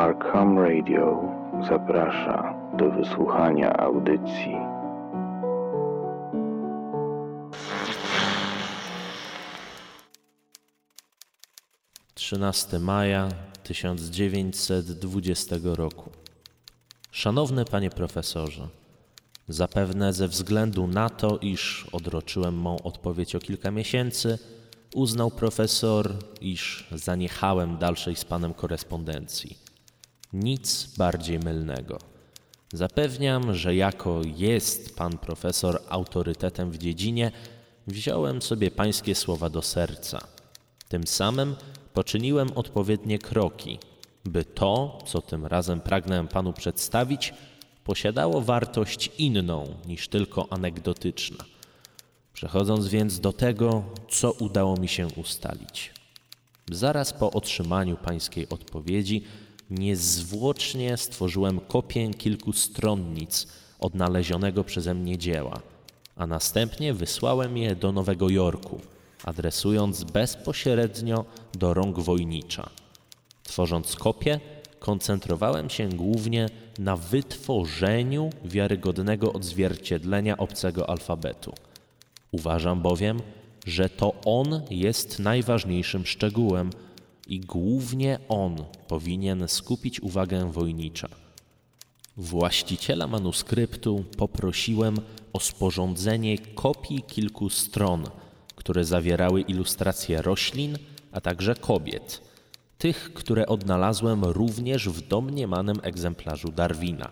Arkham Radio zaprasza do wysłuchania audycji. Trzynasty maja 1920 roku. Szanowny panie profesorze, zapewne ze względu na to, iż odroczyłem mą odpowiedź o kilka miesięcy, uznał profesor, iż zaniechałem dalszej z panem korespondencji. Nic bardziej mylnego. Zapewniam, że jako jest pan profesor autorytetem w dziedzinie, wziąłem sobie pańskie słowa do serca. Tym samym poczyniłem odpowiednie kroki, by to, co tym razem pragnę panu przedstawić, posiadało wartość inną niż tylko anegdotyczna. Przechodząc więc do tego, co udało mi się ustalić. Zaraz po otrzymaniu pańskiej odpowiedzi, niezwłocznie stworzyłem kopię kilku stronnic odnalezionego przeze mnie dzieła, a następnie wysłałem je do Nowego Jorku, adresując bezpośrednio do rąk wojnicza. Tworząc kopię, koncentrowałem się głównie na wytworzeniu wiarygodnego odzwierciedlenia obcego alfabetu. Uważam bowiem, że to on jest najważniejszym szczegółem i głównie on powinien skupić uwagę wojnicza. Właściciela manuskryptu poprosiłem o sporządzenie kopii kilku stron, które zawierały ilustracje roślin, a także kobiet, tych, które odnalazłem również w domniemanym egzemplarzu Darwina.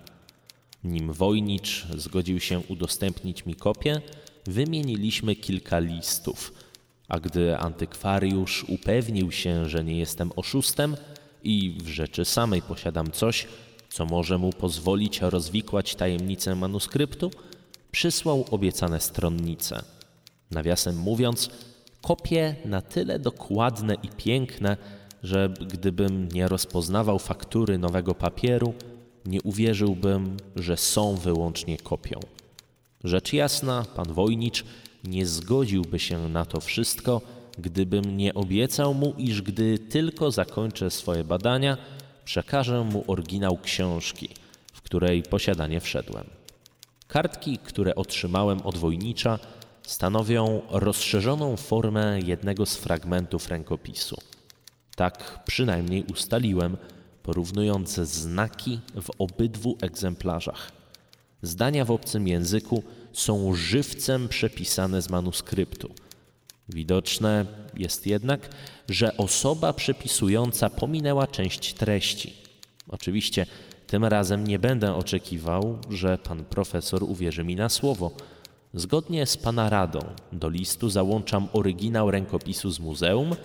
Nim Wojnicz zgodził się udostępnić mi kopię, wymieniliśmy kilka listów, a gdy antykwariusz upewnił się, że nie jestem oszustem i w rzeczy samej posiadam coś, co może mu pozwolić rozwikłać tajemnicę manuskryptu, przysłał obiecane stronnice. Nawiasem mówiąc, kopie na tyle dokładne i piękne, że gdybym nie rozpoznawał faktury nowego papieru, nie uwierzyłbym, że są wyłącznie kopią. Rzecz jasna, pan Wojnicz nie zgodziłby się na to wszystko, gdybym nie obiecał mu, iż gdy tylko zakończę swoje badania, przekażę mu oryginał książki, w której posiadanie wszedłem. Kartki, które otrzymałem od wojnicza, stanowią rozszerzoną formę jednego z fragmentów rękopisu. Tak przynajmniej ustaliłem, porównując znaki w obydwu egzemplarzach. Zdania w obcym języku są żywcem przepisane z manuskryptu. Widoczne jest jednak, że osoba przepisująca pominęła część treści. Oczywiście tym razem nie będę oczekiwał, że pan profesor uwierzy mi na słowo. Zgodnie z pana radą do listu załączam oryginał rękopisu z muzeum,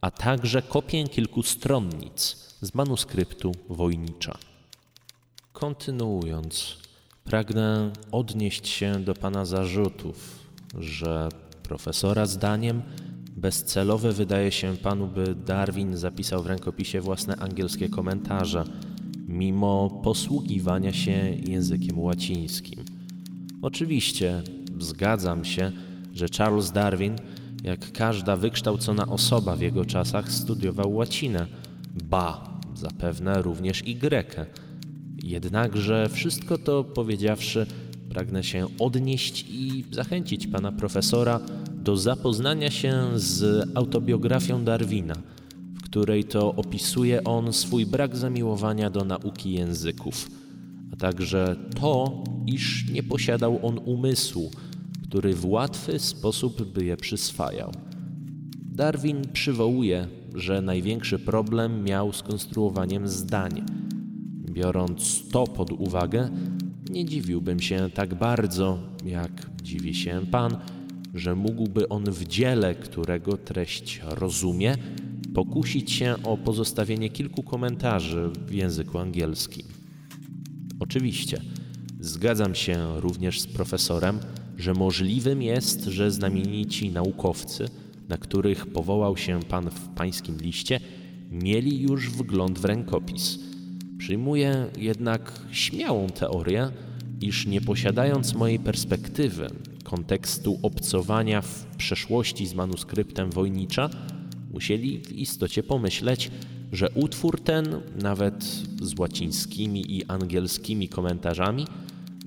a także kopię kilku stronnic z manuskryptu Wojnicza. Kontynuując, pragnę odnieść się do pana zarzutów, że profesora zdaniem bezcelowe wydaje się panu, by Darwin zapisał w rękopisie własne angielskie komentarze, mimo posługiwania się językiem łacińskim. Oczywiście zgadzam się, że Charles Darwin, jak każda wykształcona osoba w jego czasach, studiował łacinę, ba, zapewne również i grekę. Jednakże wszystko to powiedziawszy, pragnę się odnieść i zachęcić pana profesora do zapoznania się z autobiografią Darwina, w której to opisuje on swój brak zamiłowania do nauki języków, a także to, iż nie posiadał on umysłu, który w łatwy sposób by je przyswajał. Darwin przywołuje, że największy problem miał z konstruowaniem zdań. Biorąc to pod uwagę, nie dziwiłbym się tak bardzo, jak dziwi się Pan, że mógłby on w dziele, którego treść rozumie, pokusić się o pozostawienie kilku komentarzy w języku angielskim. Oczywiście, zgadzam się również z profesorem, że możliwym jest, że znamienici naukowcy, na których powołał się Pan w pańskim liście, mieli już wgląd w rękopis. Przyjmuję jednak śmiałą teorię, iż nie posiadając mojej perspektywy, kontekstu obcowania w przeszłości z manuskryptem Wojnicza, musieli w istocie pomyśleć, że utwór ten, nawet z łacińskimi i angielskimi komentarzami,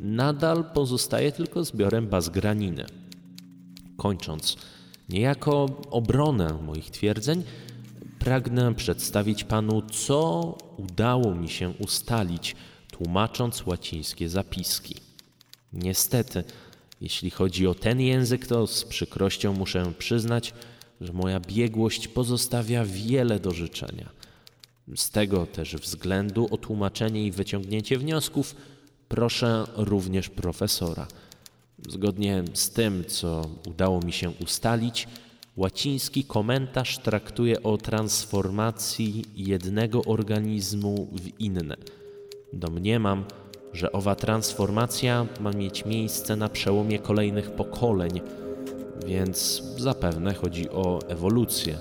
nadal pozostaje tylko zbiorem baz graniny. Kończąc, niejako obronę moich twierdzeń, pragnę przedstawić panu, co udało mi się ustalić, tłumacząc łacińskie zapiski. Niestety, jeśli chodzi o ten język, to z przykrością muszę przyznać, że moja biegłość pozostawia wiele do życzenia. Z tego też względu o tłumaczenie i wyciągnięcie wniosków proszę również profesora. Zgodnie z tym, co udało mi się ustalić, łaciński komentarz traktuje o transformacji jednego organizmu w inne. Domniemam, że owa transformacja ma mieć miejsce na przełomie kolejnych pokoleń, więc zapewne chodzi o ewolucję.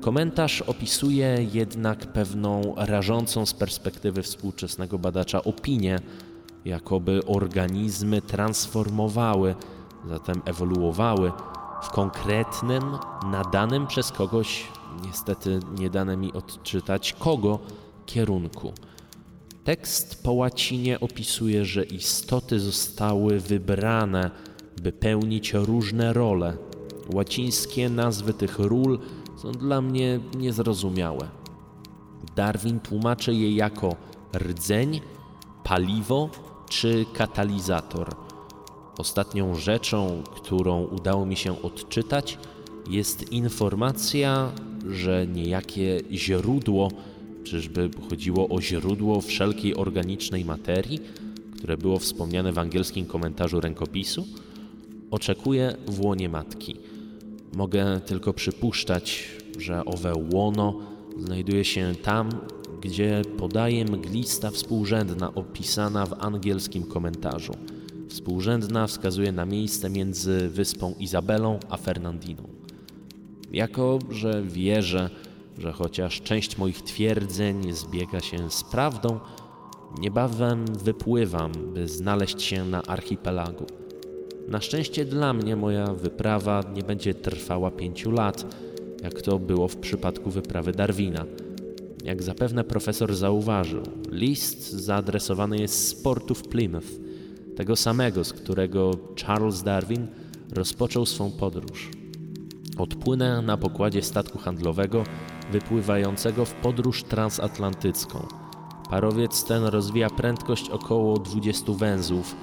Komentarz opisuje jednak pewną rażącą z perspektywy współczesnego badacza opinię, jakoby organizmy transformowały, zatem ewoluowały w konkretnym, nadanym przez kogoś, niestety nie dane mi odczytać kogo, kierunku. Tekst po łacinie opisuje, że istoty zostały wybrane, by pełnić różne role. Łacińskie nazwy tych ról są dla mnie niezrozumiałe. Darwin tłumaczy je jako rdzeń, paliwo czy katalizator. Ostatnią rzeczą, którą udało mi się odczytać, jest informacja, że niejakie źródło, czyżby chodziło o źródło wszelkiej organicznej materii, które było wspomniane w angielskim komentarzu rękopisu, oczekuje w łonie matki. Mogę tylko przypuszczać, że owe łono znajduje się tam, gdzie podaje mglista współrzędna opisana w angielskim komentarzu. Współrzędna wskazuje na miejsce między wyspą Izabelą a Fernandiną. Jako, że wierzę, że chociaż część moich twierdzeń zbiega się z prawdą, niebawem wypływam, by znaleźć się na archipelagu. Na szczęście dla mnie moja wyprawa nie będzie trwała pięciu lat, jak to było w przypadku wyprawy Darwina. Jak zapewne profesor zauważył, list zaadresowany jest z portu w Plymouth, tego samego, z którego Charles Darwin rozpoczął swą podróż. Odpłynę na pokładzie statku handlowego wypływającego w podróż transatlantycką. Parowiec ten rozwija prędkość około 20 węzłów,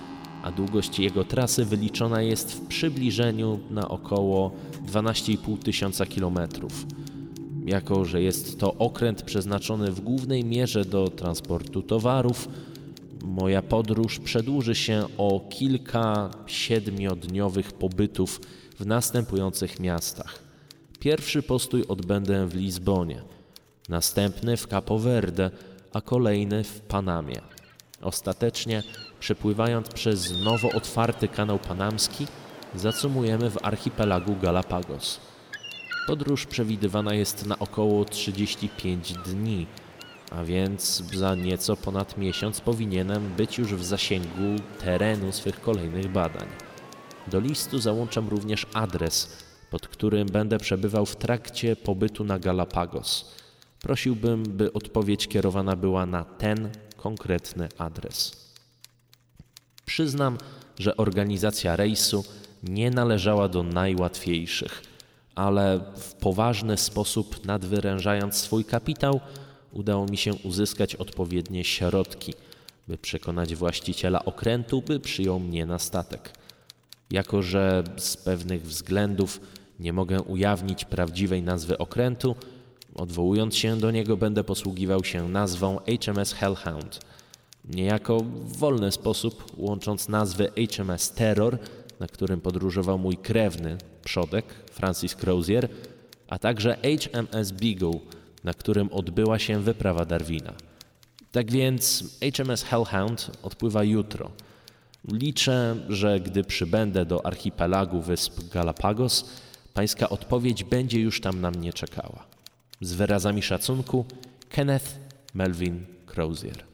a długość jego trasy wyliczona jest w przybliżeniu na około 12,5 tysiąca kilometrów. Jako, że jest to okręt przeznaczony w głównej mierze do transportu towarów, moja podróż przedłuży się o kilka siedmiodniowych pobytów w następujących miastach. Pierwszy postój odbędę w Lizbonie, następny w Capo Verde, a kolejny w Panamie. Ostatecznie, przepływając przez nowo otwarty kanał panamski, zacumujemy w archipelagu Galapagos. Podróż przewidywana jest na około 35 dni, a więc za nieco ponad miesiąc powinienem być już w zasięgu terenu swych kolejnych badań. Do listu załączam również adres, pod którym będę przebywał w trakcie pobytu na Galapagos. Prosiłbym, by odpowiedź kierowana była na ten konkretny adres. Przyznam, że organizacja rejsu nie należała do najłatwiejszych, ale w poważny sposób nadwyrężając swój kapitał, udało mi się uzyskać odpowiednie środki, by przekonać właściciela okrętu, by przyjął mnie na statek. Jako, że z pewnych względów nie mogę ujawnić prawdziwej nazwy okrętu, odwołując się do niego, będę posługiwał się nazwą HMS Hellhound. Niejako w wolny sposób, łącząc nazwy HMS Terror, na którym podróżował mój krewny, przodek Francis Crozier, a także HMS Beagle, na którym odbyła się wyprawa Darwina. Tak więc HMS Hellhound odpływa jutro. Liczę, że gdy przybędę do archipelagu wysp Galapagos, pańska odpowiedź będzie już tam na mnie czekała. Z wyrazami szacunku, Kenneth Melvin Crozier.